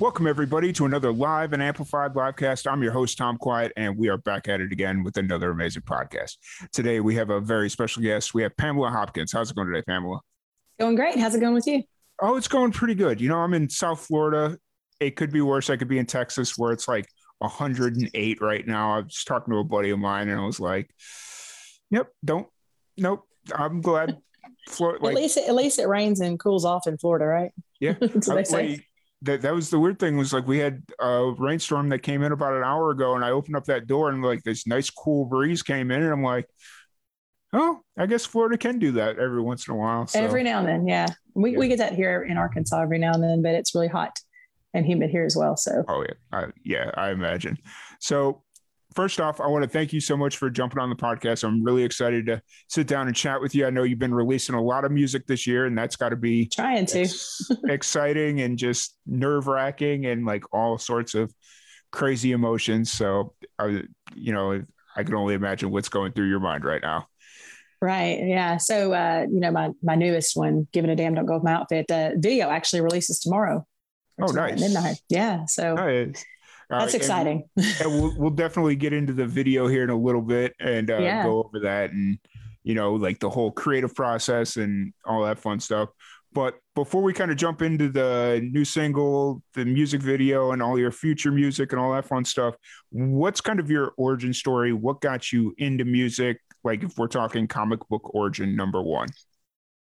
Welcome, everybody, to another live and amplified livecast. I'm your host, Tom Quiet, and we are back at it again with another amazing podcast. Today, we have a very special guest. We have Pamela Hopkins. How's it going today, Pamela? Going great. How's it going with you? Oh, it's going pretty good. You know, I'm in South Florida. It could be worse. I could be in Texas where it's like 108 right now. I was talking to a buddy of mine, and I was like, "Yep, don't, nope." I'm glad. Florida, like, at least, at least it rains and cools off in Florida, right? Yeah, that's what they say. Like, that that was the weird thing was like we had a rainstorm that came in about an hour ago and I opened up that door and like this nice cool breeze came in and I'm like, oh, I guess Florida can do that every once in a while. So. Every now and then, yeah. We yeah. we get that here in Arkansas every now and then, but it's really hot and humid here as well. So oh yeah, I, yeah, I imagine. So first off, I want to thank you so much for jumping on the podcast. I'm really excited to sit down and chat with you. I know you've been releasing a lot of music this year, and that's got to be trying to ex- exciting and just nerve wracking and like all sorts of crazy emotions. So, I, you know, I can only imagine what's going through your mind right now. Right. Yeah. So, uh, you know, my my newest one, "Giving a Damn Don't Go with My Outfit," uh, video actually releases tomorrow. Oh, nice. Midnight. Yeah. So. Nice. That's right. exciting. And, and we'll, we'll definitely get into the video here in a little bit and uh, yeah. go over that and, you know, like the whole creative process and all that fun stuff. But before we kind of jump into the new single, the music video, and all your future music and all that fun stuff, what's kind of your origin story? What got you into music? Like if we're talking comic book origin number one.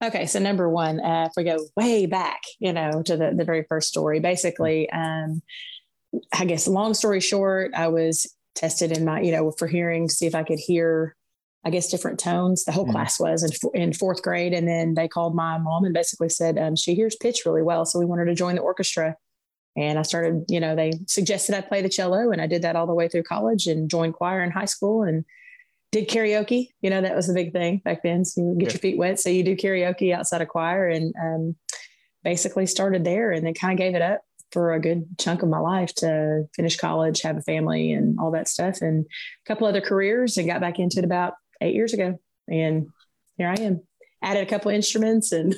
Okay, so number one, uh, if we go way back, you know, to the, the very first story, basically, um, I guess long story short, I was tested in my, you know, for hearing to see if I could hear, I guess, different tones. The whole mm class was in, in fourth grade. And then they called my mom and basically said, um, she hears pitch really well. So we wanted to join the orchestra. And I started, you know, they suggested I play the cello and I did that all the way through college and joined choir in high school and did karaoke. You know, that was a big thing back then. So you get yeah. your feet wet. So you do karaoke outside of choir and um, basically started there and then kind of gave it up for a good chunk of my life to finish college, have a family, and all that stuff, and a couple other careers, and got back into it about eight years ago. And here I am. Added a couple instruments and,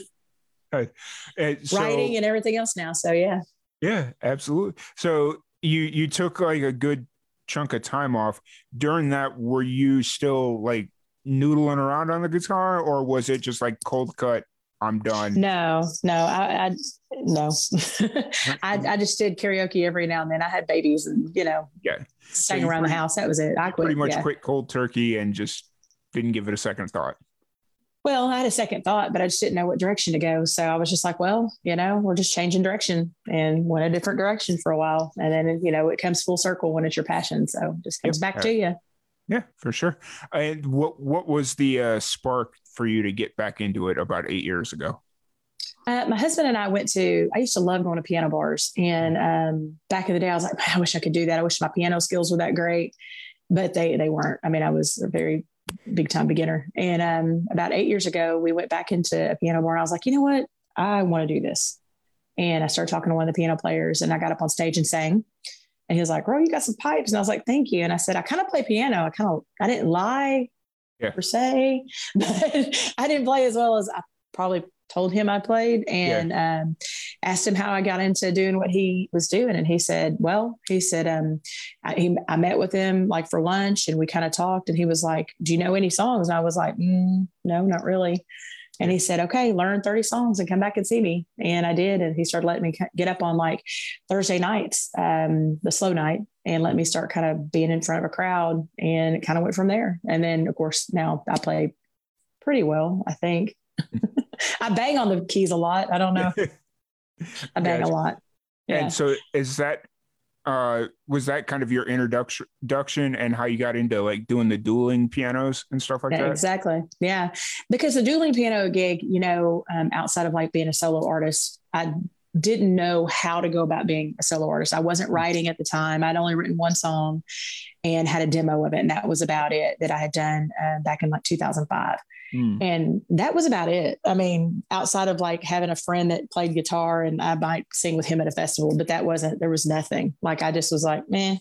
right. and so, writing and everything else now. So yeah. Yeah, absolutely. So you you took like a good chunk of time off. During that, were you still like noodling around on the guitar, or was it just like cold cut? I'm done. No, no, I, I no, I, I just did karaoke every now and then. I had babies and you know, yeah, sang so around pretty, the house. That was it. I quit, pretty much yeah. quit cold turkey and just didn't give it a second thought. Well, I had a second thought, but I just didn't know what direction to go. So I was just like, well, you know, we're just changing direction and went a different direction for a while. And then, you know, it comes full circle when it's your passion. So just comes yep. back to you. Yeah, for sure. And what what was the uh, spark for you to get back into it about eight years ago? Uh, my husband and I went to. I used to love going to piano bars, and um, back in the day, I was like, I wish I could do that. I wish my piano skills were that great, but they they weren't. I mean, I was a very big time beginner. And um, about eight years ago, we went back into a piano bar, and I was like, you know what, I want to do this. And I started talking to one of the piano players, and I got up on stage and sang. And he was like, "Bro, you got some pipes." And I was like, "Thank you." And I said, "I kind of play piano. I kind of I didn't lie yeah. per se, but I didn't play as well as I probably told him I played and yeah. um, asked him how I got into doing what he was doing. And he said, well, he said, um, I, he, I met with him like for lunch and we kind of talked and he was like, do you know any songs? And I was like, mm, no, not really. And he said, okay, learn 30 songs and come back and see me. And I did. And he started letting me get up on like Thursday nights, um, the slow night, and let me start kind of being in front of a crowd. And it kind of went from there. And then, of course, now I play pretty well, I think. I bang on the keys a lot. I don't know. I bang a lot. Yeah. And so is that uh was that kind of your introduction and how you got into like doing the dueling pianos and stuff like yeah, that exactly yeah because the dueling piano gig you know um, outside of like being a solo artist i didn't know how to go about being a solo artist. I wasn't mm-hmm. writing at the time. I'd only written one song and had a demo of it. And that was about it that I had done uh, back in like 2005. Mm. And that was about it. I mean, outside of like having a friend that played guitar and I might sing with him at a festival, but that wasn't, there was nothing. Like I just was like, man.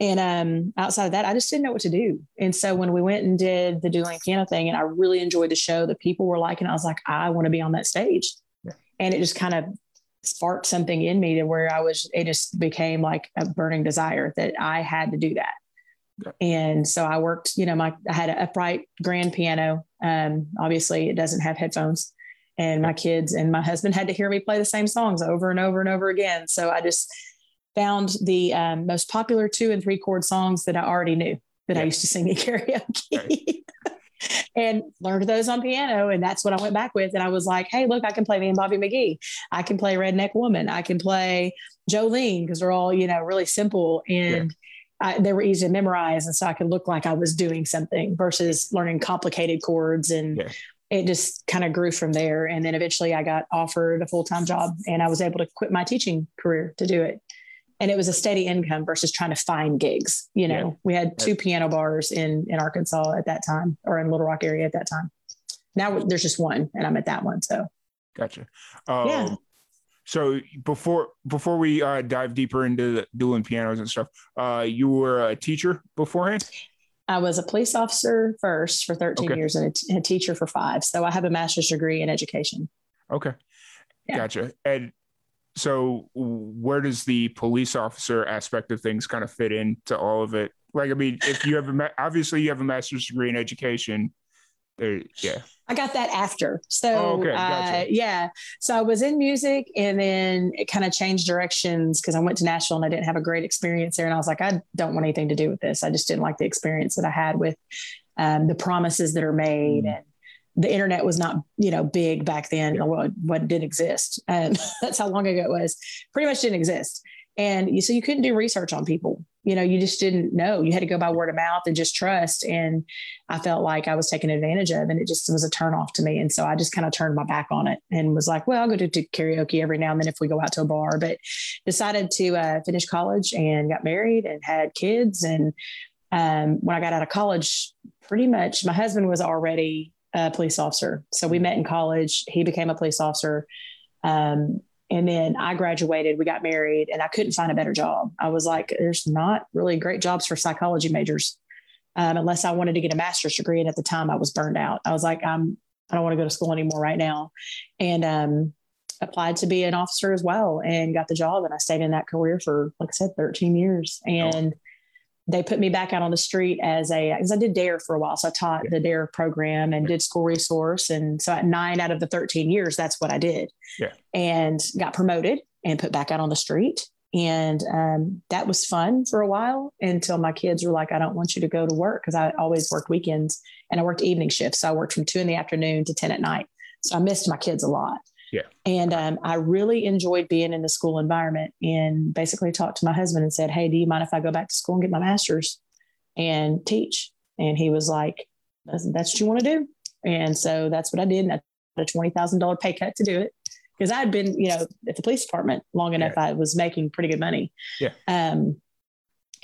And um, outside of that, I just didn't know what to do. And so when we went and did the dueling piano thing, and I really enjoyed the show, the people were liking, I was like, I want to be on that stage. Yeah. And it just kind of sparked something in me to where I was, it just became like a burning desire that I had to do that. And so I worked, you know, my I had an upright grand piano. Um, obviously, it doesn't have headphones, and my kids and my husband had to hear me play the same songs over and over and over again. So I just found the um, most popular two and three chord songs that I already knew that yeah. I used to sing in karaoke. Right. And learned those on piano. And that's what I went back with. And I was like, hey, look, I can play me and Bobby McGee. I can play Redneck Woman. I can play Jolene because they're all, you know, really simple. And I, they were easy to memorize, and so I could look like I was doing something versus learning complicated chords. And yeah. it just kind of grew from there. And then eventually, I got offered a full time job, and I was able to quit my teaching career to do it. And it was a steady income versus trying to find gigs. You know, yeah. we had two piano bars in in Arkansas at that time, or in Little Rock area at that time. Now there's just one, and I'm at that one. So, gotcha. Um, yeah. So before before we uh, dive deeper into dueling pianos and stuff, uh, you were a teacher beforehand. I was a police officer first for 13 okay. years and a, t- a teacher for five. So I have a master's degree in education. Okay, yeah. gotcha. And so, where does the police officer aspect of things kind of fit into all of it? Like, I mean, if you have a ma- obviously you have a master's degree in education, there, yeah. I got that after. So, oh, okay. gotcha. uh, yeah. So I was in music and then it kind of changed directions because I went to Nashville and I didn't have a great experience there. And I was like, I don't want anything to do with this. I just didn't like the experience that I had with um, the promises that are made. Mm. And the internet was not, you know, big back then. Yeah. What, what did exist. And that's how long ago it was. Pretty much didn't exist. And you, so you couldn't do research on people you know, you just didn't know. You had to go by word of mouth and just trust. And I felt like I was taken advantage of, and it just was a turn off to me. And so I just kind of turned my back on it and was like, well, I'll go to, to karaoke every now and then if we go out to a bar. But decided to uh, finish college and got married and had kids. And um, when I got out of college, pretty much my husband was already a police officer. So we met in college. He became a police officer. Um, and then I graduated, we got married, and I couldn't find a better job. I was like, there's not really great jobs for psychology majors um, unless I wanted to get a master's degree. And at the time, I was burned out. I was like, I'm, I don't want to go to school anymore right now. And um, applied to be an officer as well and got the job. And I stayed in that career for, like I said, 13 years. And they put me back out on the street as a because I did DARE for a while. So I taught the DARE program and did school resource. And so at nine out of the 13 years, that's what I did. Yeah. And got promoted and put back out on the street. And um, that was fun for a while until my kids were like, I don't want you to go to work because I always worked weekends and I worked evening shifts. So I worked from two in the afternoon to 10 at night. So I missed my kids a lot. Yeah. And um, I really enjoyed being in the school environment and basically talked to my husband and said, Hey, do you mind if I go back to school and get my master's and teach? And he was like, That's, that's what you want to do. And so that's what I did. And I got a $20,000 pay cut to do it because I'd been, you know, at the police department long enough. Yeah. I was making pretty good money. Yeah. Um,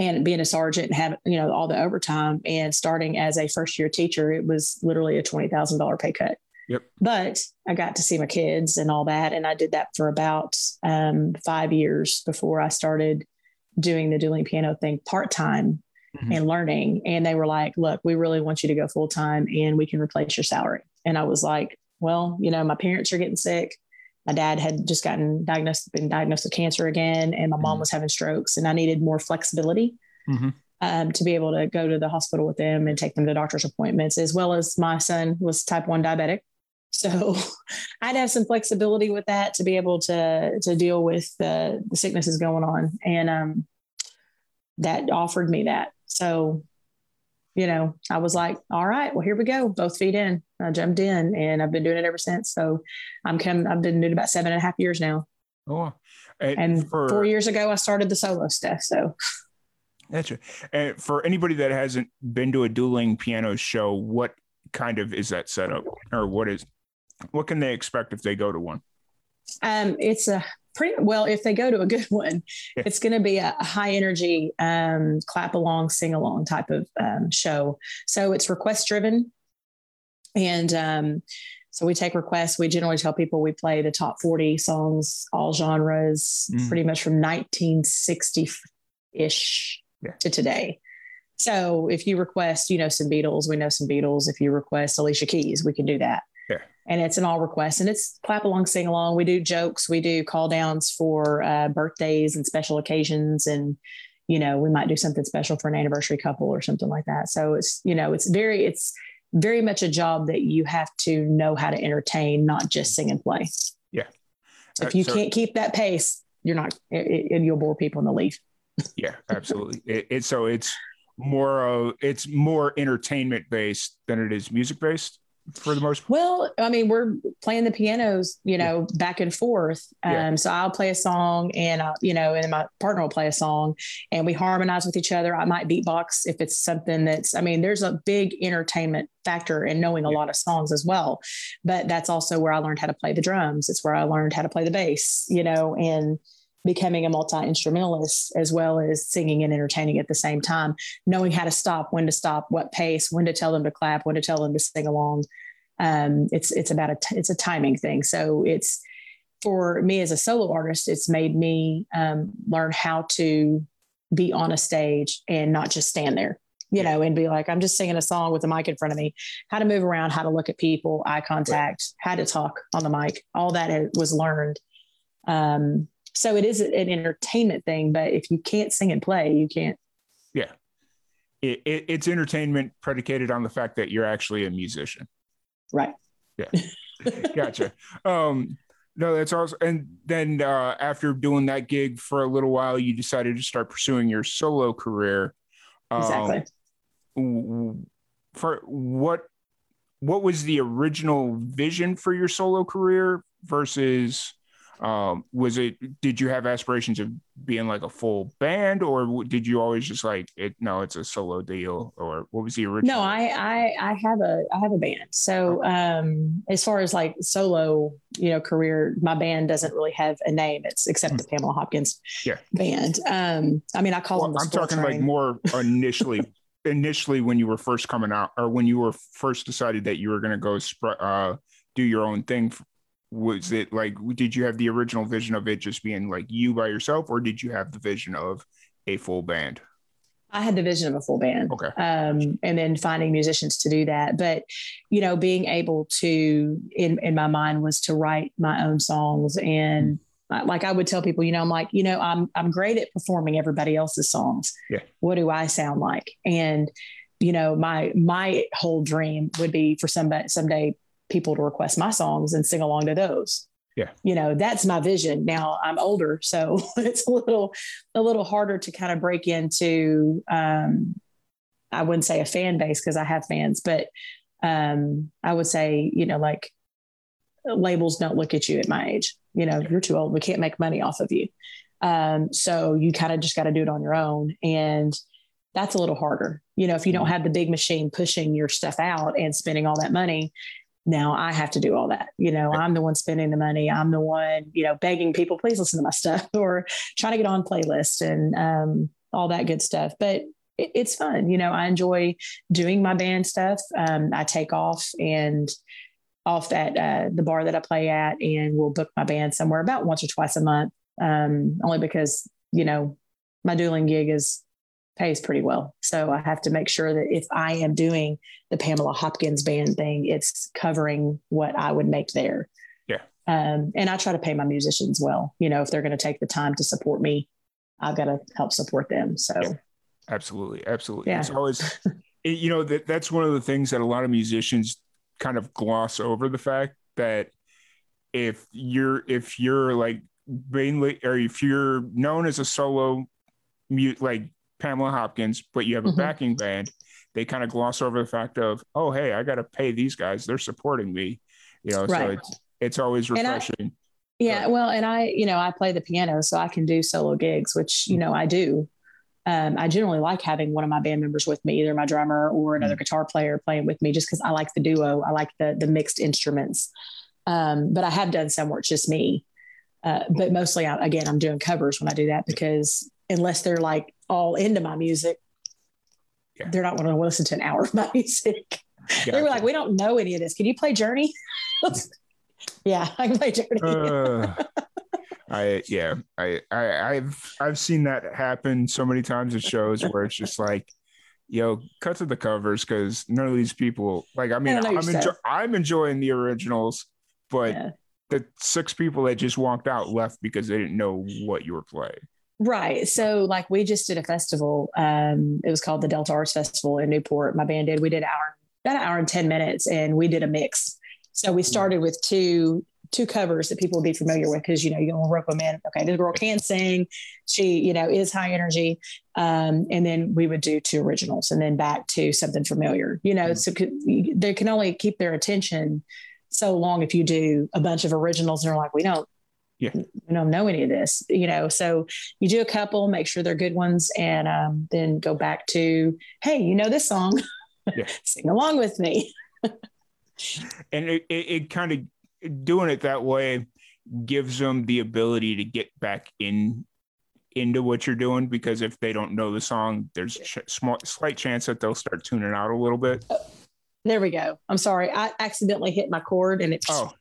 and being a sergeant and having, you know, all the overtime and starting as a first year teacher, it was literally a $20,000 pay cut. Yep. But I got to see my kids and all that. And I did that for about um, five years before I started doing the dueling piano thing part time mm-hmm. and learning. And they were like, look, we really want you to go full time and we can replace your salary. And I was like, well, you know, my parents are getting sick. My dad had just gotten diagnosed, been diagnosed with cancer again, and my mom mm-hmm. was having strokes, and I needed more flexibility. Mm-hmm. Um, to be able to go to the hospital with them and take them to doctor's appointments, as well as my son was type 1 diabetic. So I'd have some flexibility with that to be able to to deal with the, the sicknesses going on. And um, that offered me that. So, you know, I was like, all right, well, here we go. Both feet in. I jumped in and I've been doing it ever since. So I'm come, I've been doing it about seven and a half years now. Oh, and, and for, four years ago, I started the solo stuff. So that's it. And for anybody that hasn't been to a dueling piano show, what kind of is that setup or what is what can they expect if they go to one? Um, it's a pretty well if they go to a good one it's going to be a high energy um, clap along sing along type of um, show. So it's request driven. And um, so we take requests. We generally tell people we play the top 40 songs all genres mm. pretty much from 1960-ish yeah. to today. So if you request you know some beatles we know some beatles. If you request alicia keys we can do that and it's an all request and it's clap along, sing along. We do jokes, we do call downs for uh, birthdays and special occasions. And, you know, we might do something special for an anniversary couple or something like that. So it's, you know, it's very, it's very much a job that you have to know how to entertain, not just sing and play. Yeah. So if uh, you so, can't keep that pace, you're not, it, it, you'll bore people in the leaf. yeah, absolutely. It, it, so it's more of, it's more entertainment based than it is music based for the most? Well, I mean, we're playing the pianos, you know, yeah. back and forth. Um, yeah. So I'll play a song and, I'll, you know, and my partner will play a song and we harmonize with each other. I might beatbox if it's something that's, I mean, there's a big entertainment factor in knowing a yeah. lot of songs as well. But that's also where I learned how to play the drums. It's where I learned how to play the bass, you know, and, becoming a multi instrumentalist as well as singing and entertaining at the same time, knowing how to stop, when to stop, what pace, when to tell them to clap, when to tell them to sing along. Um, it's it's about a t- it's a timing thing. So it's for me as a solo artist, it's made me um, learn how to be on a stage and not just stand there you know, and be like, I'm just singing a song with a mic in front of me, how to move around, how to look at people, eye contact, how to talk on the mic. All that was learned um, so it is an entertainment thing, but if you can't sing and play, you can't. Yeah. It, it, it's entertainment predicated on the fact that you're actually a musician. Right. Yeah. gotcha. Um, no, that's awesome. And then uh, after doing that gig for a little while, you decided to start pursuing your solo career. Um, exactly. For what what was the original vision for your solo career versus um, was it did you have aspirations of being like a full band or did you always just like it no it's a solo deal or what was the original? No i i i have a i have a band. So um as far as like solo you know career my band doesn't really have a name. It's except the hmm. pamela hopkins yeah. band. Um i mean i call well, them the i'm talking like more initially initially when you were first coming out or when you were first decided that you were going to go sp- uh do your own thing was it like did you have the original vision of it just being like you by yourself or did you have the vision of a full band I had the vision of a full band. Okay. Um, and then finding musicians to do that. But, you know, being able to, in, in my mind, was to write my own songs. And mm-hmm. like I would tell people, you know, I'm like, you know, I'm, I'm great at performing everybody else's songs. Yeah. What do I sound like? And, you know, my, my whole dream would be for somebody, someday people to request my songs and sing along to those. Yeah. You know, that's my vision. Now I'm older, so it's a little a little harder to kind of break into um I wouldn't say a fan base because I have fans, but um I would say, you know, like labels don't look at you at my age. You know, you're too old. We can't make money off of you. Um, so you kind of just got to do it on your own. And that's a little harder. You know, if you don't mm-hmm. have the big machine pushing your stuff out and spending all that money, now I have to do all that. You know, I'm the one spending the money. I'm the one, you know, begging people, please listen to my stuff or trying to get on playlist and um, all that good stuff. But it, it's fun. You know, I enjoy doing my band stuff. Um, I take off and off at uh, the bar that I play at and we'll book my band somewhere about once or twice a month. Um, only because, you know, my dueling gig is pays pretty well. So I have to make sure that if I am doing the Pamela Hopkins band thing, it's covering what I would make there. Yeah. Um, and I try to pay my musicians well. You know, if they're going to take the time to support me, I've got to help support them. So yeah. absolutely, absolutely. Yeah. It's always, you know, that that's one of the things that a lot of musicians kind of gloss over the fact that if you're if you're like mainly or if you're known as a solo mute like Pamela Hopkins, but you have a mm-hmm. backing band, they kind of gloss over the fact of, oh, hey, I got to pay these guys. They're supporting me. You know, right. so it's, it's always refreshing. I, yeah. But, well, and I, you know, I play the piano, so I can do solo gigs, which, you know, I do. Um, I generally like having one of my band members with me, either my drummer or another mm-hmm. guitar player playing with me, just because I like the duo. I like the the mixed instruments. Um, but I have done some where it's just me. uh, but mostly, I, again, I'm doing covers when I do that because unless they're like all into my music, yeah. they're not going to listen to an hour of my music. Gotcha. They were like, "We don't know any of this. Can you play Journey?" yeah, I can play Journey. uh, I yeah, I, I I've I've seen that happen so many times at shows where it's just like, yo, cut to the covers because none of these people like. I mean, I I'm enjo- I'm enjoying the originals, but yeah. the six people that just walked out left because they didn't know what you were playing. Right. So like we just did a festival. Um, it was called the Delta Arts Festival in Newport. My band did. We did hour about an hour and 10 minutes and we did a mix. So we started with two two covers that people would be familiar with because you know you to rope them in. Okay, this girl can sing. She you know is high energy, um, and then we would do two originals and then back to something familiar. You know, mm-hmm. so they can only keep their attention so long if you do a bunch of originals and they're like, we don't. Yeah. We don't know any of this, you know. So you do a couple, make sure they're good ones, and um, then go back to, hey, you know this song, yeah. sing along with me. and it, it, it kind of doing it that way gives them the ability to get back in into what you're doing because if they don't know the song there's a small slight chance that they'll start tuning out a little bit oh, there we go i'm sorry i accidentally hit my cord and it oh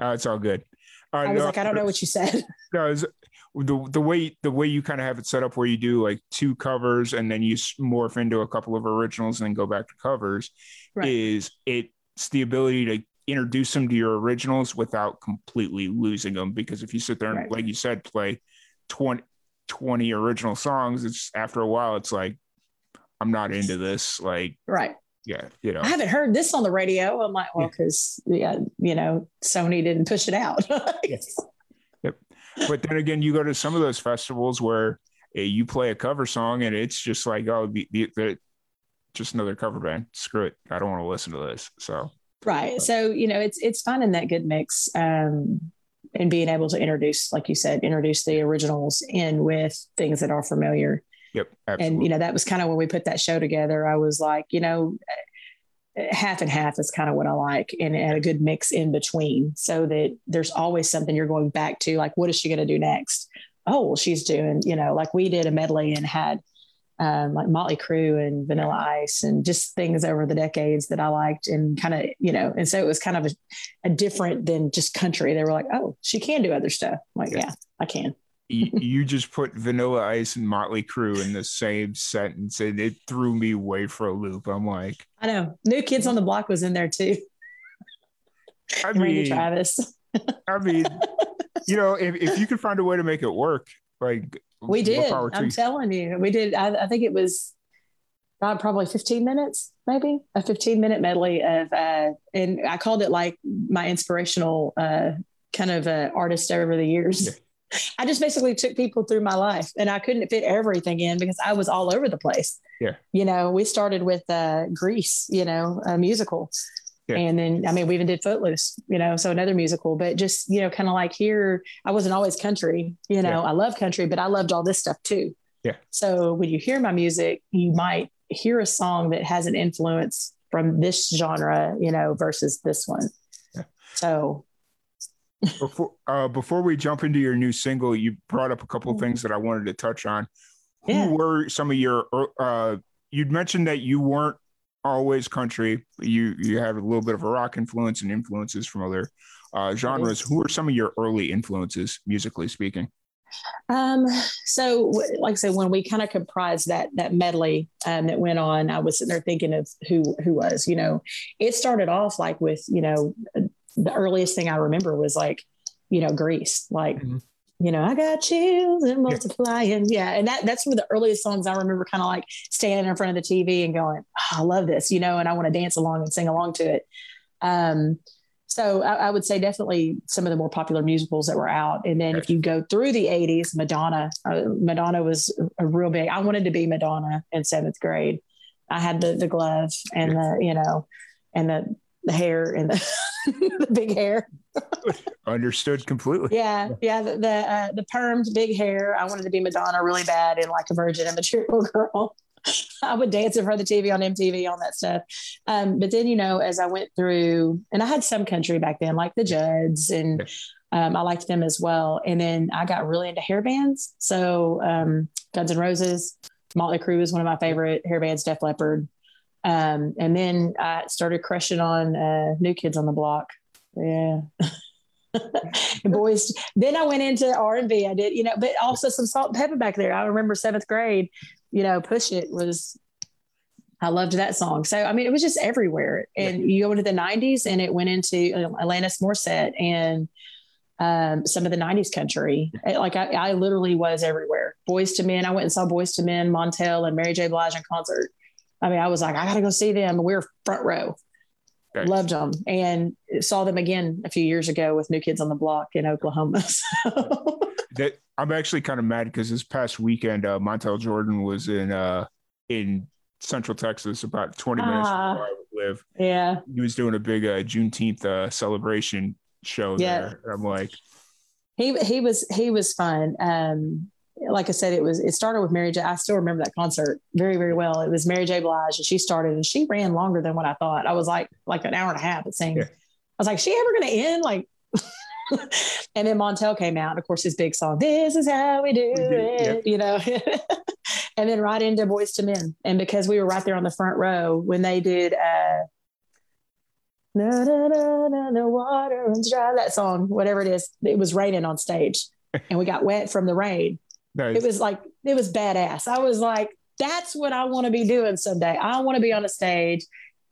uh, it's all good i was like i don't know what you said no, the, the way the way you kind of have it set up where you do like two covers and then you morph into a couple of originals and then go back to covers right. is it's the ability to introduce them to your originals without completely losing them. Because if you sit there and, right. like you said, play 20, 20 original songs, it's after a while, it's like, I'm not into this. Like, right. Yeah. You know, I haven't heard this on the radio. I'm like, well, because, yeah, you know, Sony didn't push it out. yes. Yep. But then again, you go to some of those festivals where uh, you play a cover song and it's just like, oh, the, the, the just another cover band. Screw it. I don't want to listen to this. So Right. So, you know, it's it's finding that good mix um, and being able to introduce, like you said, introduce the originals in with things that are familiar. Yep. Absolutely. And, you know, that was kind of when we put that show together. I was like, you know, half and half is kind of what I like and, and a good mix in between so that there's always something you're going back to. Like, what is she going to do next? Oh, well, she's doing, you know, like we did a medley and had um, like Motley Crue and Vanilla Ice and just things over the decades that I liked and kind of, you know, and so it was kind of a, a, different than just country. They were like, oh, she can do other stuff. I'm like, yeah, yeah I can. You just put Vanilla Ice and Motley Crue in the same sentence and it threw me way for a loop. I'm like, I know. New Kids on the Block was in there too. I mean, Randy Travis. I mean, you know, if, if you could find a way to make it work, like we did. I'm telling you, we did. I, I think it was probably 15 minutes, maybe a 15 minute medley of, uh, and I called it like my inspirational uh, kind of uh, artist over the years. Yeah. I just basically took people through my life and I couldn't fit everything in because I was all over the place. Yeah. You know, we started with uh, Grease, you know, a musical. Yeah. And then, I mean, we even did Footloose, you know, so another musical, but just, you know, kind of like here, I wasn't always country, you know, yeah. I love country, but I loved all this stuff too. Yeah. So when you hear my music, you might hear a song that has an influence from this genre, you know, versus this one. Yeah. So before uh, before we jump into your new single, you brought up a couple of mm-hmm. things that I wanted to touch on. Who yeah. were some of your uh, you'd mentioned that you weren't always country. You you have a little bit of a rock influence and influences from other uh, genres. Who are some of your early influences, musically speaking? Um, so, like I said, when we kind of comprised that that medley um, that went on, I was sitting there thinking of who who was. You know, it started off like with you know the earliest thing I remember was like you know Grease, like. Mm-hmm you know, I got chills and multiplying. Yeah. And that that's one of the earliest songs I remember kind of like standing in front of the TV and going, oh, I love this, you know, and I want to dance along and sing along to it. Um, so I, I, would say definitely some of the more popular musicals that were out. And then if you go through the 80s, Madonna, uh, Madonna was a real big, I wanted to be Madonna in seventh grade. I had the, the glove and the, you know, and the, the hair and the, the big hair. Understood completely. Yeah, yeah. The the, uh, the permed big hair. I wanted to be Madonna really bad and like a virgin and material girl. I would dance in front of the TV on MTV, all that stuff. Um, but then, you know, as I went through, and I had some country back then, like the Judds, and um, I liked them as well. And then I got really into hair bands. So um, Guns N' Roses, Motley Crue is one of my favorite hair bands, Def Leppard. Um, and then I started crushing on uh, New Kids on the Block. Yeah. boys. Then I went into R and B. I did, you know, but also some Salt-N-Pepa back there. I remember seventh grade, you know, push it was. I loved that song. So I mean, it was just everywhere. And yeah. you go into the '90s, and it went into uh, Alanis Morissette and um, some of the '90s country. Like I, I literally was everywhere. Boyz II Men. I went and saw Boyz II Men, Montell, and Mary J. Blige in concert. I mean, I was like, I got to go see them. We are front row. Right. Loved them and saw them again a few years ago with New Kids on the Block in Oklahoma. So. that I'm actually kind of mad because this past weekend, uh, Montell Jordan was in uh, in Central Texas, about 20 minutes uh, from where I live. Yeah, he was doing a big uh, Juneteenth uh, celebration show yeah. there. I'm like, he he was he was fun. Um, like I said, it was it started with Mary J. I still remember that concert very very well. It was Mary J. Blige, and she started, and she ran longer than what I thought. I was like like an hour and a half. It seemed. Yeah. I was like, she ever going to end? Like. and then Montell came out, and of course his big song, "This is how we do it," you know. and then right into Boyz II Men, and because we were right there on the front row when they did. uh no, no, no, no, no, water runs dry. That song, whatever it is, it was raining on stage, and we got wet from the rain. Nice. It was like it was badass. I was like, that's what I want to be doing someday. I want to be on a stage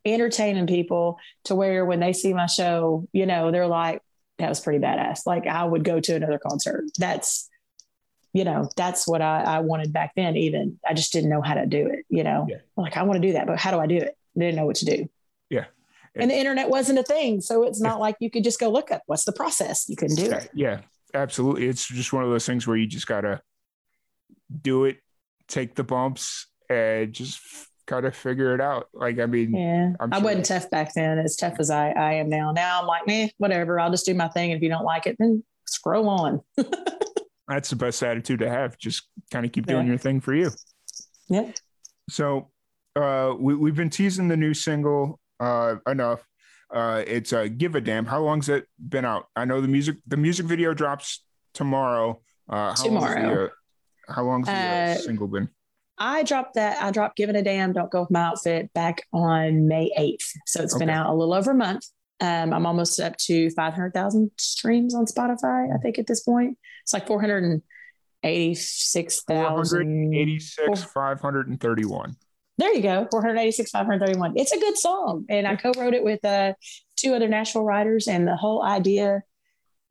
entertaining people to where when they see my show, you know, they're like, that was pretty badass. Like I would go to another concert. That's, you know, that's what I, I wanted back then. Even I just didn't know how to do it, you know, yeah. like I want to do that, but how do I do it? I didn't know what to do. Yeah. And the internet wasn't a thing. So it's not like you could just go look up what's the process. You couldn't do it. Yeah, absolutely. It's just one of those things where you just gotta do it, take the bumps, and just kind of figure it out. Like, I mean, yeah, sure. I wasn't tough back then, as tough as I, I am now. Now I'm like, man, whatever. I'll just do my thing. If you don't like it, then scroll on. That's the best attitude to have. Just kind of keep doing yeah. your thing for you. Yeah. So, uh, we, we've been teasing the new single uh, enough. Uh, it's uh, "Give a Damn." How long's it been out? I know the music. The music video drops tomorrow. Uh, tomorrow. How long's the uh, uh, single been? I dropped that. I dropped "Giving a Damn." Don't go with my outfit back on May eighth, so it's okay. been out a little over a month. Um, I'm almost up to five hundred thousand streams on Spotify. I think at this point, it's like four hundred and eighty-six thousand. Eighty-six, five hundred and thirty-one. There you go, four hundred eighty-six, five hundred thirty-one. It's a good song, and I co-wrote it with uh, two other Nashville writers, and the whole idea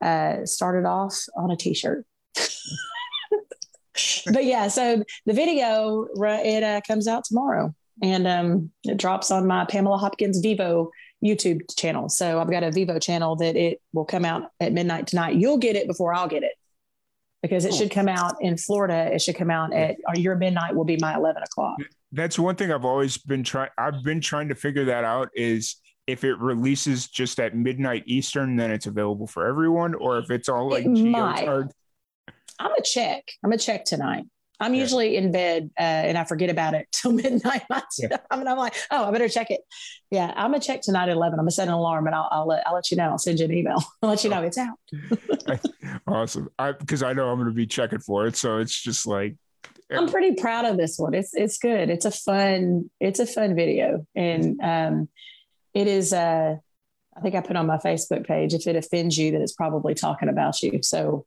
uh, started off on a T-shirt. but yeah, so the video it uh, comes out tomorrow, and um, it drops on my Pamela Hopkins Vevo YouTube channel. So I've got a Vevo channel that it will come out at midnight tonight. You'll get it before I'll get it because it should come out in Florida. It should come out at your midnight will be my eleven o'clock. That's one thing I've always been trying. I've been trying to figure that out. Is if it releases just at midnight Eastern, then it's available for everyone, or if it's all like geotard. I'm a check. I'm a check tonight. I'm yeah. usually in bed uh, and I forget about it till midnight. yeah. I mean, I'm like, oh, I better check it. Yeah, I'm gonna check tonight at 11. I'm gonna set an alarm and I'll, I'll let I'll let you know. I'll send you an email. I'll let you know it's out. awesome. I because I know I'm gonna be checking for it, so it's just like. I'm pretty proud of this one. It's it's good. It's a fun it's a fun video and um, it is. Uh, I think I put on my Facebook page. If it offends you, that it's probably talking about you. So.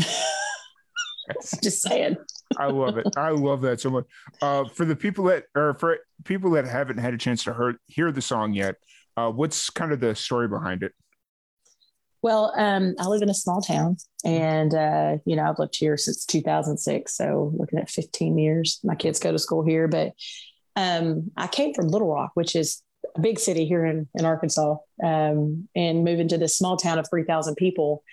Just saying. I love it. I love that so much. Uh, for the people that, or for people that haven't had a chance to hear, hear the song yet, uh, what's kind of the story behind it? Well, um, I live in a small town, and uh, you know I've lived here since 2006, so looking at 15 years. My kids go to school here, but um, I came from Little Rock, which is a big city here in, in Arkansas, um, and moving to this small town of 3,000 people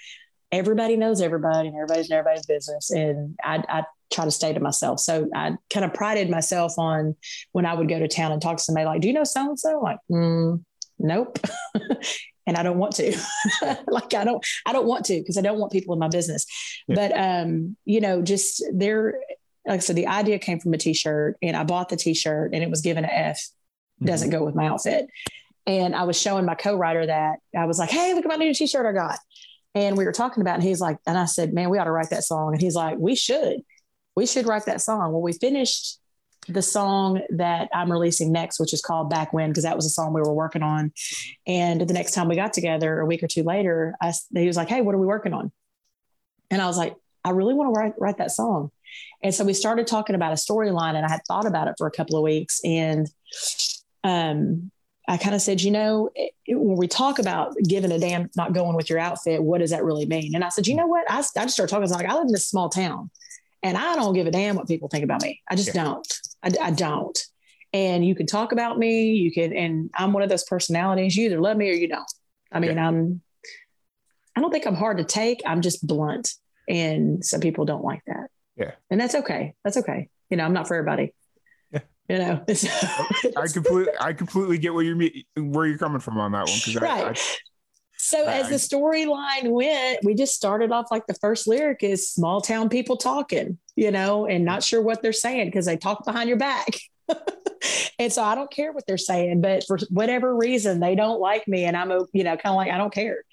everybody knows everybody and everybody's in everybody's business. And I, I try to stay to myself. So I kind of prided myself on when I would go to town and talk to somebody like, do you know so-and-so? Like, mm, nope. and I don't want to, like, I don't, I don't want to, because I don't want people in my business, yeah. but, um, you know, just there, like I said, the idea came from a t-shirt and I bought the t-shirt and it was given an F. Doesn't mm-hmm. go with my outfit. And I was showing my co-writer that I was like, Hey, look at my new t-shirt I got. And we were talking about, and he's like, and I said, man, we ought to write that song. And he's like, we should, we should write that song. Well, we finished the song that I'm releasing next, which is called Back When, because that was a song we were working on. And the next time we got together, a week or two later, I, he was like, Hey, what are we working on? And I was like, I really want to write, write that song. And so we started talking about a storyline, and I had thought about it for a couple of weeks. And um, I kind of said, you know, it, it, when we talk about giving a damn not going with your outfit, what does that really mean? And I said, you know what? I, I just started talking. I was like, I live in this small town and I don't give a damn what people think about me. I just yeah. don't. I, I don't. And you can talk about me. You can, and I'm one of those personalities. You either love me or you don't. I mean, yeah. I'm, I don't think I'm hard to take. I'm just blunt. And some people don't like that. Yeah. And that's okay. That's okay. You know, I'm not for everybody. You know, I completely, I completely get where you're, where you're coming from on that one. Right. I, I, so as the storyline went, we just started off like the first lyric is small town people talking, you know, and not sure what they're saying because they talk behind your back. and so I don't care what they're saying, but for whatever reason, they don't like me. And I'm, you know, kind of like, I don't care.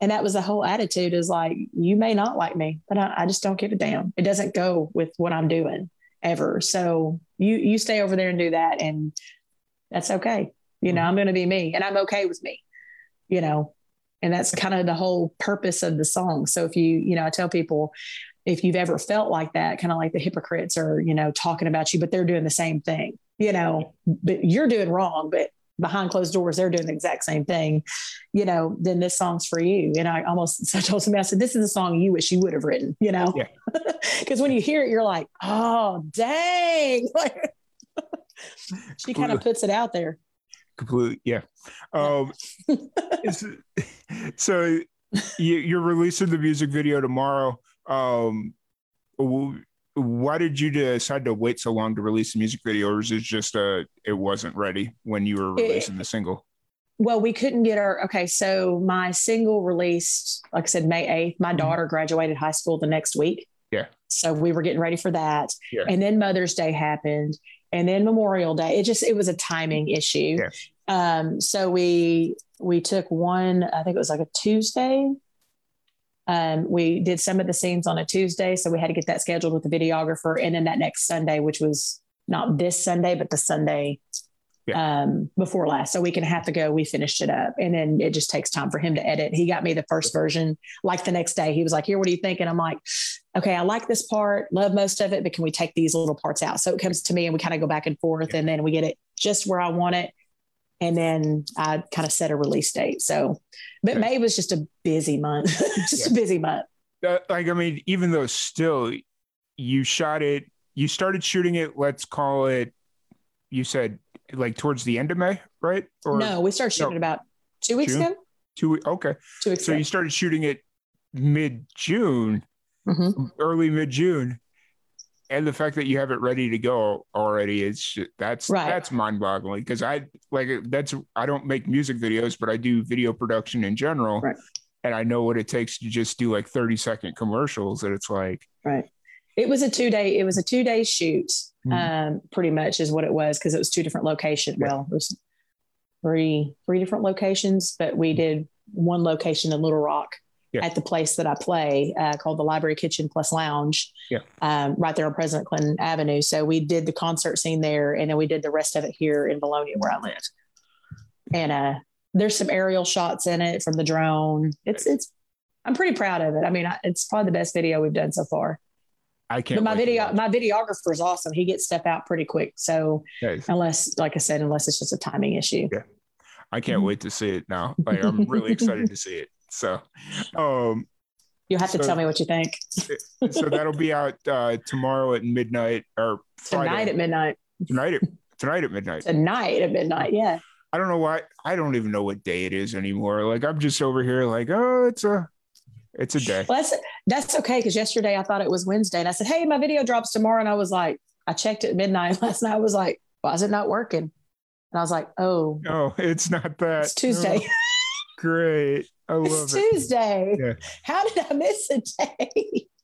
And that was the whole attitude is like, you may not like me, but I, I just don't give a damn. It doesn't go with what I'm doing ever. So you, you stay over there and do that. And that's okay. You know, mm-hmm. I'm going to be me and I'm okay with me, you know, and that's kind of the whole purpose of the song. So if you, you know, I tell people, if you've ever felt like that, kind of like the hypocrites are, you know, talking about you, but they're doing the same thing you know, but you're doing wrong, but behind closed doors, they're doing the exact same thing, you know, then this song's for you. And I almost I told somebody, I said, this is a song you wish you would have written, you know? Because yeah. when you hear it, you're like, oh, dang. she kind of puts it out there. Completely. Yeah. Um, so you, are releasing the music video tomorrow. Um, why did you decide to wait so long to release the music video or is it just uh it wasn't ready when you were releasing it, the single? Well we couldn't get our okay so my single released like i said may 8th my mm-hmm. daughter graduated high school the next week. Yeah. So we were getting ready for that. Yeah. and then mother's day happened and then memorial day. It just it was a timing issue. Yeah. um so we we took one i think it was like a tuesday um, we did some of the scenes on a Tuesday, so we had to get that scheduled with the videographer. And then that next Sunday, which was not this Sunday, but the Sunday yeah. um, before last, so we can have to go. We finished it up, and then it just takes time for him to edit. He got me the first version like the next day. He was like, "Here, what do you think?" And I'm like, "Okay, I like this part, love most of it, but can we take these little parts out?" So it comes to me, and we kind of go back and forth, yeah. and then we get it just where I want it and then I kind of set a release date. So, but May was just a busy month, just yeah. a busy month. Uh, like, I mean, even though still you shot it, you started shooting it, let's call it, you said like towards the end of May, right? Or no, we started shooting no, about two weeks June? ago. Two weeks. okay. Two weeks so ago. you started shooting it mid June, mm-hmm. early mid June and the fact that you have it ready to go already is that's right. that's mind-boggling because i like that's i don't make music videos but i do video production in general right. and i know what it takes to just do like 30 second commercials and it's like right it was a two day it was a two day shoot mm-hmm. um pretty much is what it was because it was two different locations yeah. well it was three three different locations but we did one location in little rock yeah. at the place that I play uh, called the Library Kitchen Plus Lounge, yeah. um, right there on President Clinton Avenue. So we did the concert scene there, and then we did the rest of it here in Vilonia, where I live. And uh, there's some aerial shots in it from the drone. It's it's. I'm pretty proud of it. I mean, I, it's probably the best video we've done so far. I can't. But my video, my videographer is awesome. He gets stuff out pretty quick. So nice. unless, like I said, unless it's just a timing issue. Yeah. I can't wait to see it now. Like I'm really excited to see it. So, um, you'll have so, to tell me what you think. so that'll be out uh, tomorrow at midnight or Friday. tonight at midnight. Tonight at tonight at midnight. Tonight at midnight. Yeah. I don't know why. I don't even know what day it is anymore. Like I'm just over here, like, oh, it's a, it's a day. Well, that's that's okay because yesterday I thought it was Wednesday, and I said, hey, my video drops tomorrow, and I was like, I checked at midnight last night. I was like, why is it not working? And I was like, oh, no, it's not that. It's Tuesday. No. Great. I love it's it. Tuesday. Yeah. How did I miss a day?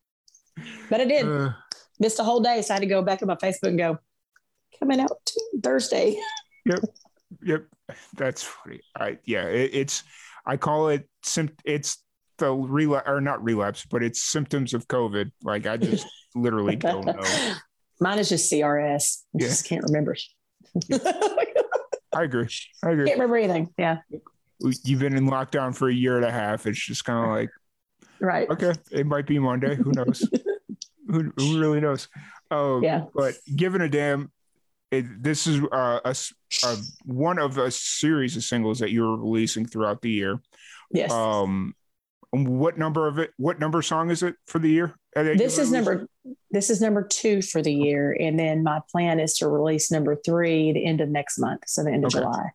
But I did. Uh, missed a whole day. So I had to go back on my Facebook and go, coming out Thursday. Yep. Yep. That's funny. I, yeah, it, it's, I call it, it's the relapse or not relapse, but it's symptoms of COVID. Like I just literally don't know. Mine is just CRS. I yeah. just can't remember. I agree. I agree. Can't remember anything. Yeah. You've been in lockdown for a year and a half. It's just kind of like, right. Okay. It might be Monday. Who knows? who, who really knows? Oh, yeah. But given a damn, it, this is uh, a, a, one of a series of singles that you were releasing throughout the year. Yes. Um, what number of it? What number song is it for the year? This is number. This is number two for the year, and then my plan is to release number three the end of next month, so the end of okay. July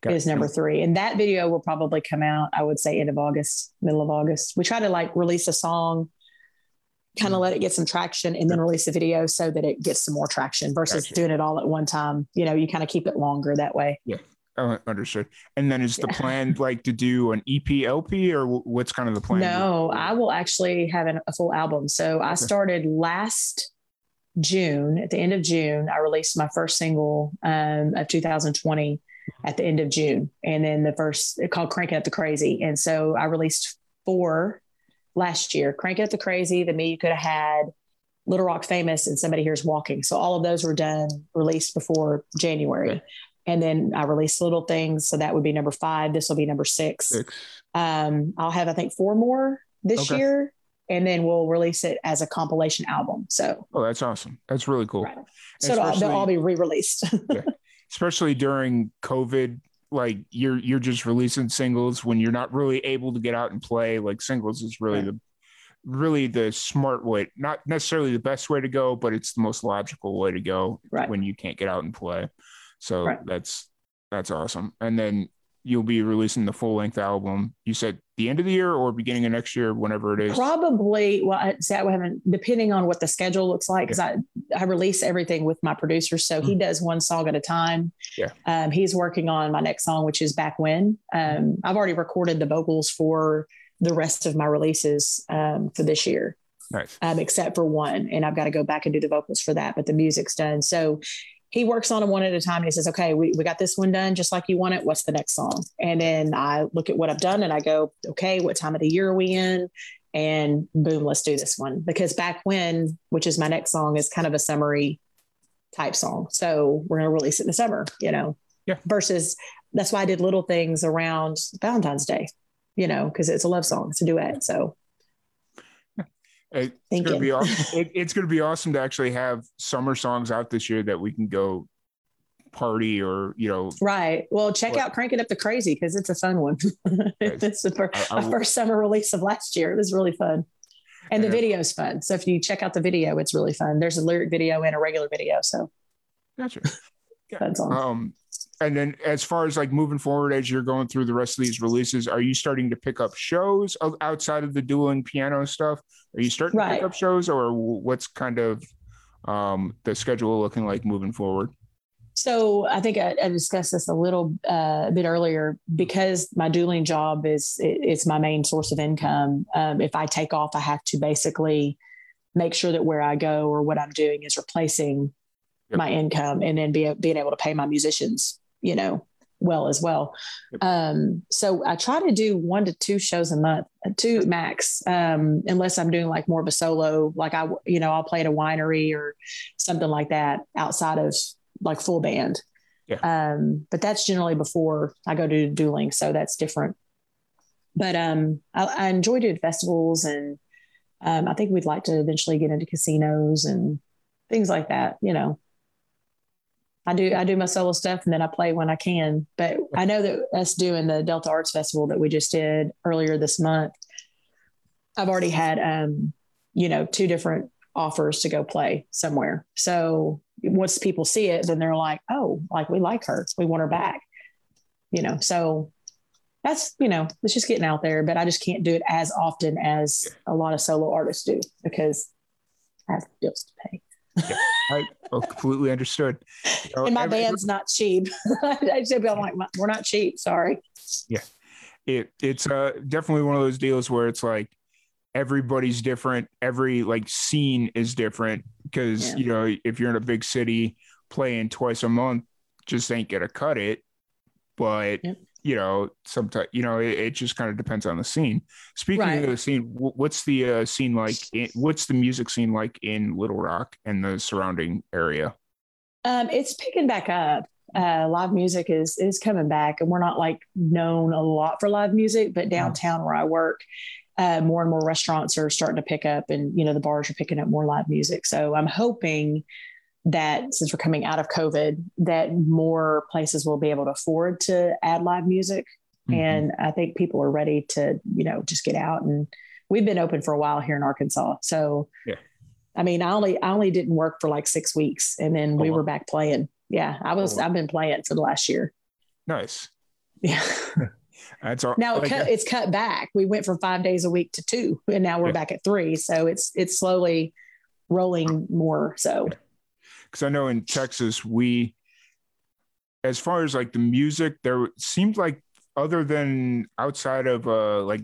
Got is number three, and that video will probably come out. I would say end of August, middle of August. We try to like release a song kind of let it get some traction and then release a video so that it gets some more traction versus gotcha. doing it all at one time. You know, you kind of keep it longer that way. Yeah. Oh, understood. And then is the yeah. plan like to do an EP LP or what's kind of the plan? No, I will actually have an, a full album. So okay. I started last June, at the end of June, I released my first single um, of 2020 at the end of June. And then the first called Cranking Up the Crazy. And so I released four last year. Crank Up the Crazy, The Me You Could Have Had, Little Rock Famous, and Somebody Here's Walking. So all of those were done, released before January. Okay. And then I released Little Things. So that would be number five. This will be number six. six. Um, I'll have, I think, four more this okay. year. And then we'll release it as a compilation album. So, oh, that's awesome. That's really cool. Right. So they'll all be re released. yeah. Especially during COVID, like you're you're just releasing singles when you're not really able to get out and play like singles is really the really the smart way not necessarily the best way to go but it's the most logical way to go right. when you can't get out and play so right. that's that's awesome and then you'll be releasing the full length album. You said the end of the year or beginning of next year, whenever it is. Probably. Well, I say I haven't, depending on what the schedule looks like, because yeah. I I release everything with my producer, so mm-hmm. he does one song at a time. Yeah. Um, he's working on my next song, which is Back When. Um, I've already recorded the vocals for the rest of my releases um, for this year. Nice. Um, except for one, and I've got to go back and do the vocals for that, but the music's done. So he works on them one at a time and he says, okay, we, we got this one done just like you want it. What's the next song? And then I look at what I've done and I go, okay, what time of the year are we in? And boom, let's do this one. Because back when, which is my next song, is kind of a summary type song. So we're going to release it in the summer, you know, yeah. versus that's why I did little things around Valentine's Day, you know, because it's a love song, it's a duet. So it's Thank gonna you. be awesome. It, it's gonna be awesome to actually have summer songs out this year that we can go party or you know right. Well check what? out cranking up the crazy because it's a fun one. It's the fir- I, I, my first summer release of last year. It was really fun. And the video is fun. So if you check out the video it's really fun. There's a lyric video and a regular video so gotcha. That's um and then as far as like moving forward as you're going through the rest of these releases are you starting to pick up shows outside of the dueling piano stuff are you starting right. to pick up shows or what's kind of um, the schedule looking like moving forward so I think I, I discussed this a little uh, a bit earlier because my dueling job is it, it's my main source of income. Um, if I take off, I have to basically make sure that where I go or what I'm doing is replacing yep. my income, and then be, being able to pay my musicians you know, well as well. Um, so I try to do one to two shows a month, two max, um, unless I'm doing like more of a solo, like I, you know, I'll play at a winery or something like that outside of like full band. Yeah. Um, but that's generally before I go to dueling. So that's different. But um, I, I enjoy doing festivals and um, I think we'd like to eventually get into casinos and things like that, you know. I do I do my solo stuff and then I play when I can. But I know that us doing the Delta Arts Festival that we just did earlier this month, I've already had um, you know, two different offers to go play somewhere. So once people see it, then they're like, oh, like we like her. We want her back. You know, so that's, you know, it's just getting out there, but I just can't do it as often as a lot of solo artists do because I have bills to pay. Yeah, I completely understood. You know, and my every, band's not cheap. I said, I'm like, we're not cheap. Sorry. Yeah, it it's uh, definitely one of those deals where it's like everybody's different. Every like scene is different because, yeah. you know, if you're in a big city playing twice a month, just ain't gonna cut it. But yep. You know, sometimes you know it, it just kind of depends on the scene. Speaking right. of the scene, what's the uh, scene like? In, what's the music scene like in Little Rock and the surrounding area? Um, it's picking back up. Uh, live music is is coming back, and we're not like known a lot for live music, but downtown where I work, uh, more and more restaurants are starting to pick up, and you know the bars are picking up more live music. So I'm hoping that since we're coming out of COVID, that more places will be able to afford to add live music. Mm-hmm. And I think people are ready to, you know, just get out. And we've been open for a while here in Arkansas. So, yeah. I mean, I only I only didn't work for like six weeks, and then we oh, were back playing. Yeah, I was. Oh, I've been playing for the last year. Nice. Yeah. That's all. Now like, cut, it's cut back. We went from five days a week to two, and now we're yeah. back at three. So it's it's slowly rolling more. So because I know in Texas we, as far as like the music, there seemed like other than outside of uh like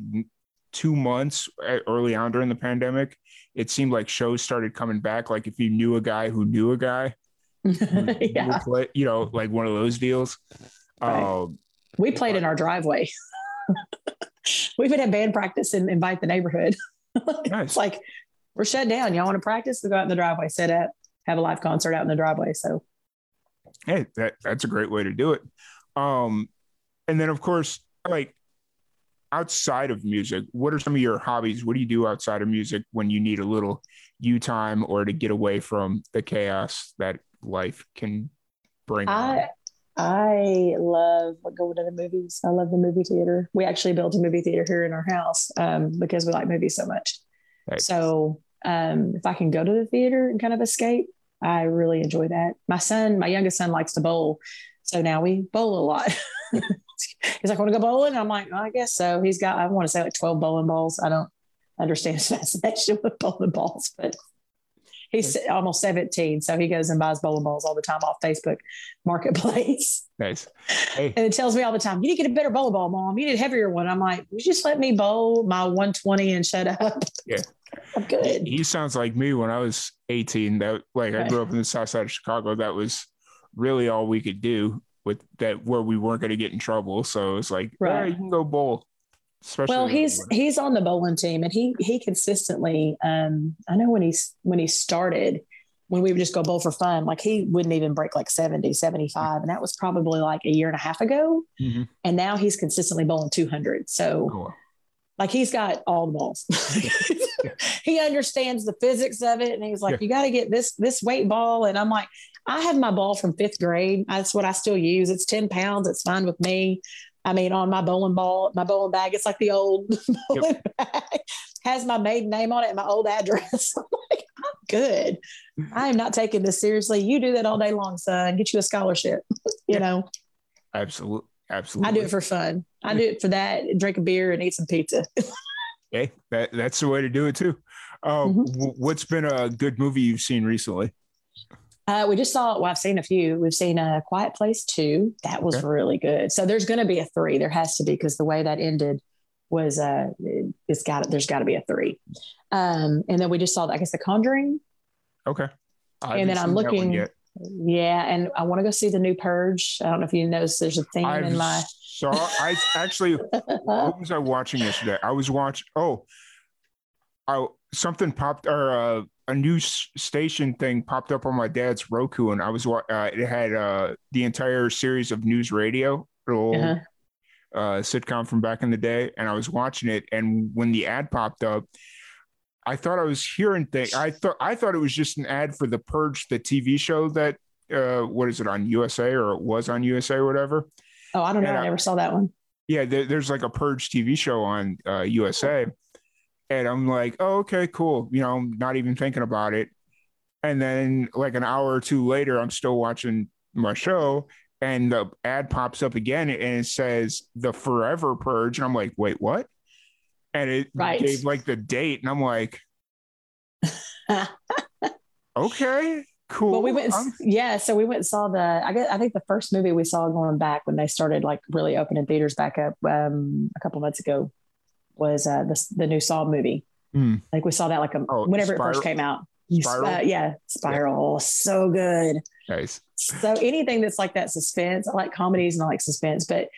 two months early on during the pandemic, it seemed like shows started coming back. Like if you knew a guy who knew a guy, yeah. play, you know, like one of those deals. Right. Um, we played in our driveway. we would have band practice and invite the neighborhood. nice. It's like we're shut down. Y'all want to practice? To go out in the driveway, set up have a live concert out in the driveway. So, hey, that that's a great way to do it. Um, and then of course, like outside of music, what are some of your hobbies? What do you do outside of music when you need a little you time or to get away from the chaos that life can bring? I on? I love going to the movies. I love the movie theater. We actually built a movie theater here in our house um, because we like movies so much. Right. So um, if I can go to the theater and kind of escape, I really enjoy that. My son, my youngest son, likes to bowl, so now we bowl a lot. He's like, "Want to go bowling?" I'm like, oh, "I guess so." He's got, I want to say, like 12 bowling balls. I don't understand his fascination with bowling balls, but he's almost 17 so he goes and buys bowling balls all the time off facebook marketplace nice hey. and it tells me all the time you need to get a better bowling ball mom you need a heavier one i'm like you just let me bowl my 120 and shut up yeah I'm good. He sounds like me when I was 18. That like I grew up in the south side of Chicago. That was really all we could do with that where we weren't going to get in trouble. So it's like, right, you can go bowl. Especially well, he's he's on the bowling team, and he he consistently. Um, I know when he's when he started, when we would just go bowl for fun, like he wouldn't even break like 70, 75. And that was probably like a year and a half ago. Mm-hmm. And now he's consistently bowling 200. So, oh. like, he's got all the balls. he understands the physics of it. And he's like, yeah. you got to get this, this weight ball. And I'm like, I have my ball from fifth grade. That's what I still use. It's 10 pounds. It's fine with me. I mean, on my bowling ball, my bowling bag, it's like the old bowling yep. bag, has my maiden name on it and my old address. I'm like, I'm good. I am not taking this seriously. You do that all day long, son. Get you a scholarship, you know? Absolutely. Absolutely. I do it for fun. I do it for that, drink a beer and eat some pizza. Hey, that, that's the way to do it too. Uh, mm-hmm. w- what's been a good movie you've seen recently? Uh, we just saw. Well, I've seen a few. We've seen a Quiet Place two. That was okay. really good. So there's going to be a three. There has to be because the way that ended was uh, it's got there's got to be a three. Um, and then we just saw. I guess The Conjuring. Okay. I and then I'm looking. Yeah, and I want to go see the new Purge. I don't know if you noticed. There's a theme I've in my saw. I actually, what was I watching yesterday? I was watching. Oh, I something popped or uh, a new station thing popped up on my dad's Roku, and I was uh, it had uh, the entire series of News Radio, old uh-huh. uh, sitcom from back in the day, and I was watching it, and when the ad popped up. I thought I was hearing things. I thought I thought it was just an ad for the Purge, the TV show that uh, what is it on USA or it was on USA or whatever. Oh, I don't know. And I never saw that one. Yeah, there, there's like a Purge TV show on uh, USA, and I'm like, oh, okay, cool. You know, I'm not even thinking about it. And then like an hour or two later, I'm still watching my show, and the ad pops up again, and it says the Forever Purge, and I'm like, wait, what? And it right. gave like the date, and I'm like, okay cool. Well, we went, um, yeah. So we went and saw the. I guess I think the first movie we saw going back when they started like really opening theaters back up um, a couple months ago was uh, the the new Saw movie. Mm. Like we saw that like a, oh, whenever Spiral? it first came out. Spiral? Uh, yeah, Spiral. Yeah. So good. Nice. So anything that's like that suspense, I like comedies and I like suspense, but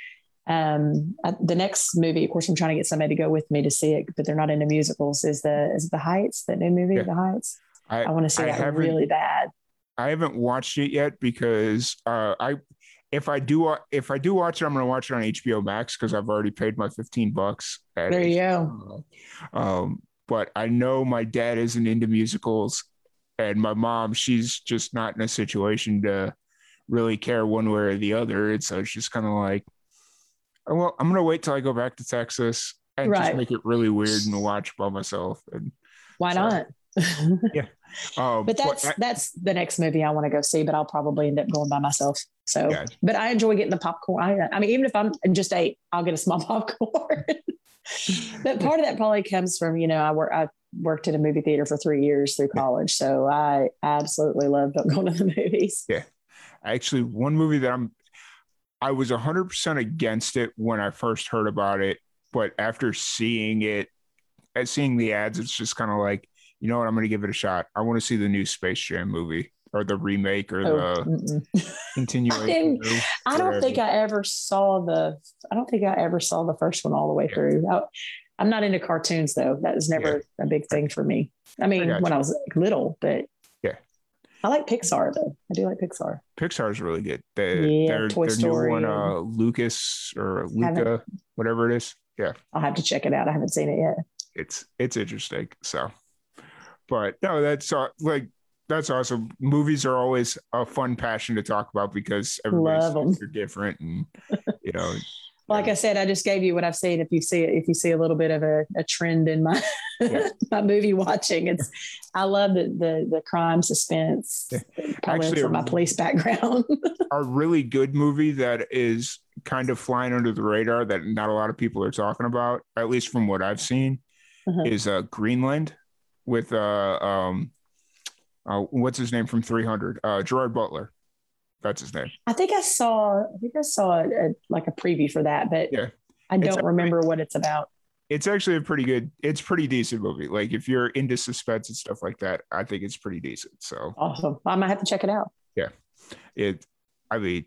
um the next movie of course i'm trying to get somebody to go with me to see it but they're not into musicals is the In the Heights that new movie yeah. the heights i, I want to see I that really bad i haven't watched it yet because uh i if i do if i do watch it i'm going to watch it on hbo max because i've already paid my 15 bucks there you HBO. go um but i know my dad isn't into musicals and my mom she's just not in a situation to really care one way or the other and so it's just kind of like well, I'm gonna wait till I go back to Texas and right. just make it really weird and watch by myself. And why so, not? yeah. Um, but that's I, that's the next movie I want to go see, but I'll probably end up going by myself. So, but I enjoy getting the popcorn. I, I mean, even if I'm just eight, I'll get a small popcorn. but part of that probably comes from you know I work I worked at a movie theater for three years through college, so I absolutely love going to the movies. Yeah, actually, one movie that I'm I was 100% against it when I first heard about it, but after seeing it, seeing the ads, it's just kind of like, you know what, I'm going to give it a shot. I want to see the new Space Jam movie or the remake or oh, the continuation. I, I don't think I ever saw the. I don't think I ever saw the first one all the way yeah. through. I, am not into cartoons though. That was never yeah. a big thing for me. I mean, I when you. I was little, but yeah, I like Pixar though. I do like Pixar. Pixar is really good. The, yeah, their, Toy their Story. New one, uh, Lucas or Luca, whatever it is. Yeah, I'll have to check it out. I haven't seen it yet. It's it's interesting. So, but no, that's uh, like that's awesome. Movies are always a fun passion to talk about because everybody's different, and you know, like I said, I just gave you what I've seen. If you see it, if you see a little bit of a, a trend in my yeah. my movie watching, it's I love the the, the crime suspense. Yeah. Probably Actually, from my police background. a really good movie that is kind of flying under the radar that not a lot of people are talking about, at least from what I've seen, uh-huh. is uh, Greenland with uh um uh, what's his name from 300 uh Gerard Butler. That's his name. I think I saw. I think I saw a, a, like a preview for that, but yeah, I don't remember what it's about. It's actually a pretty good. It's pretty decent movie. Like if you're into suspense and stuff like that, I think it's pretty decent. So awesome. I might have to check it out. Yeah, it. I mean,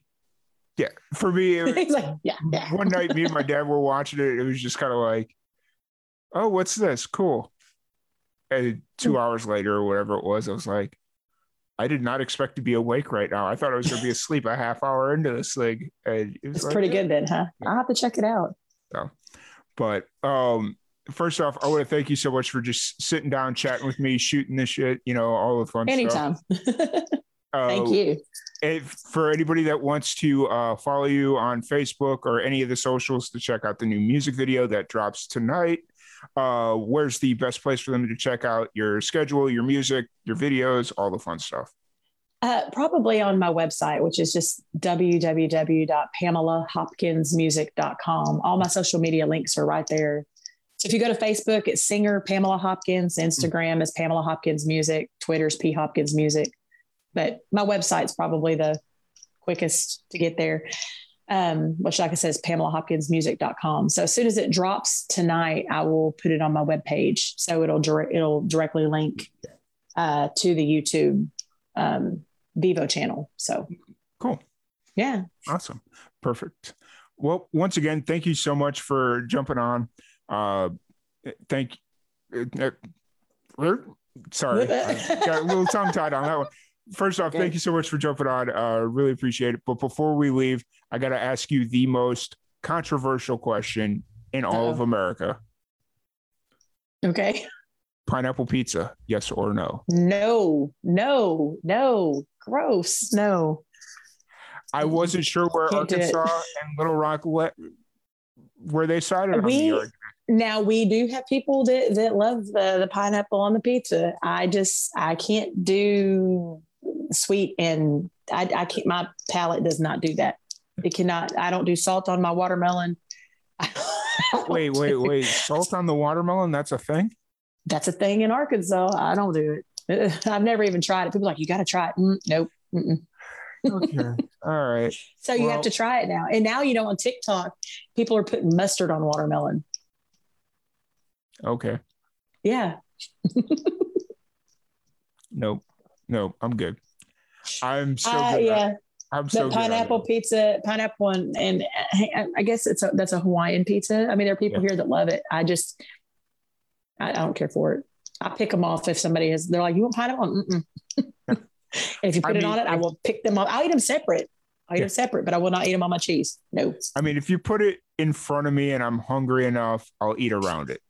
yeah. For me, He's like, yeah, yeah. One night, me and my dad were watching it. It was just kind of like, oh, what's this? Cool. And two mm. hours later, or whatever it was, I was like, I did not expect to be awake right now. I thought I was going to be asleep a half hour into this thing. And it was it's like, pretty good then, huh? I'll have to check it out. So, but um, first off, I want to thank you so much for just sitting down, chatting with me, shooting this shit, you know, all the fun Anytime. stuff. uh, thank you. If, for anybody that wants to uh, follow you on Facebook or any of the socials to check out the new music video that drops tonight, uh, where's the best place for them to check out your schedule, your music, your videos, all the fun stuff? Uh, probably on my website, which is just www.pamelahopkinsmusic.com. All my social media links are right there. So if you go to Facebook, it's singer Pamela Hopkins. Instagram is Pamela Hopkins Music. Twitter's P Hopkins Music. But my website's probably the quickest to get there um, which like I said is pamelahopkinsmusic.com. So as soon as it drops tonight, I will put it on my webpage. So it'll direct, it'll directly link uh, to the YouTube um, Vevo channel. So cool. Yeah. Awesome. Perfect. Well, once again, thank you so much for jumping on. Uh, thank uh, uh sorry, I got a little tongue tied on that one. First off, thank you so much for jumping on. Uh, really appreciate it. But before we leave, I got to ask you the most controversial question in all Uh-oh. of America. Okay. Pineapple pizza, yes or no? No, no, no. Gross. No. I wasn't sure where Can't Arkansas and Little Rock let, where they sided we, on the Now we do have people that, that love the, the pineapple on the pizza. I just I can't do sweet and I, I can't my palate does not do that. It cannot. I don't do salt on my watermelon. wait, wait, wait. Salt on the watermelon? That's a thing? That's a thing in Arkansas. I don't do it. I've never even tried it. People like, you got to try it. Mm, nope. Mm-mm. okay. All right. So you well, have to try it now. And now, you know, on TikTok, people are putting mustard on watermelon. Okay. Yeah. nope. Nope. I'm good. I'm so uh, good. Yeah. I'm so pineapple pizza, pineapple, one, and I guess it's a, that's a Hawaiian pizza. I mean, there are people yeah. here that love it. I just, I, I, don't care for it. I pick them off if somebody has. They're like, "You want pineapple?" and if you put I it mean, on it, I will pick them off. I'll eat them separate. I'll eat yeah. them separate, but I will not eat them on my cheese. No. I mean, if you put it in front of me and I'm hungry enough, I'll eat around it.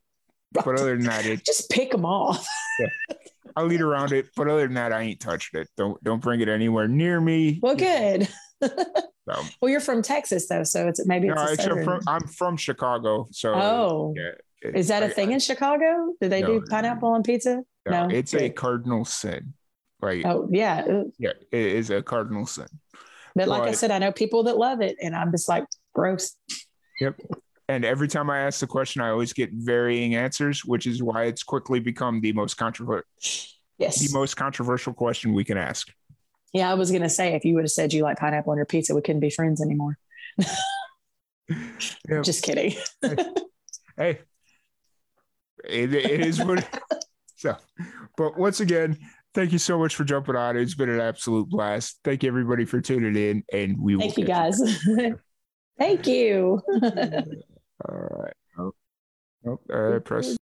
But other than that, it just pick them off. yeah. I'll eat around it, but other than that, I ain't touched it. Don't don't bring it anywhere near me. Well, good. so, well, you're from Texas though, so it's maybe no, it's I'm from, I'm from Chicago. So oh, yeah, it, is that a thing I, in Chicago? Do they no, do pineapple on pizza? No, no? it's good. a cardinal sin. Right. Oh yeah. Yeah, it is a cardinal sin. But like I said, I know people that love it, and I'm just like gross. Yep. And every time I ask the question, I always get varying answers, which is why it's quickly become the most controversial. Yes. The most controversial question we can ask. Yeah, I was gonna say if you would have said you like pineapple on your pizza, we couldn't be friends anymore. yep. Just kidding. hey, hey. It, it is what. so, but once again, thank you so much for jumping on. It's been an absolute blast. Thank you everybody for tuning in, and we will. Thank you guys. thank you. All right. Oh, oh, uh, press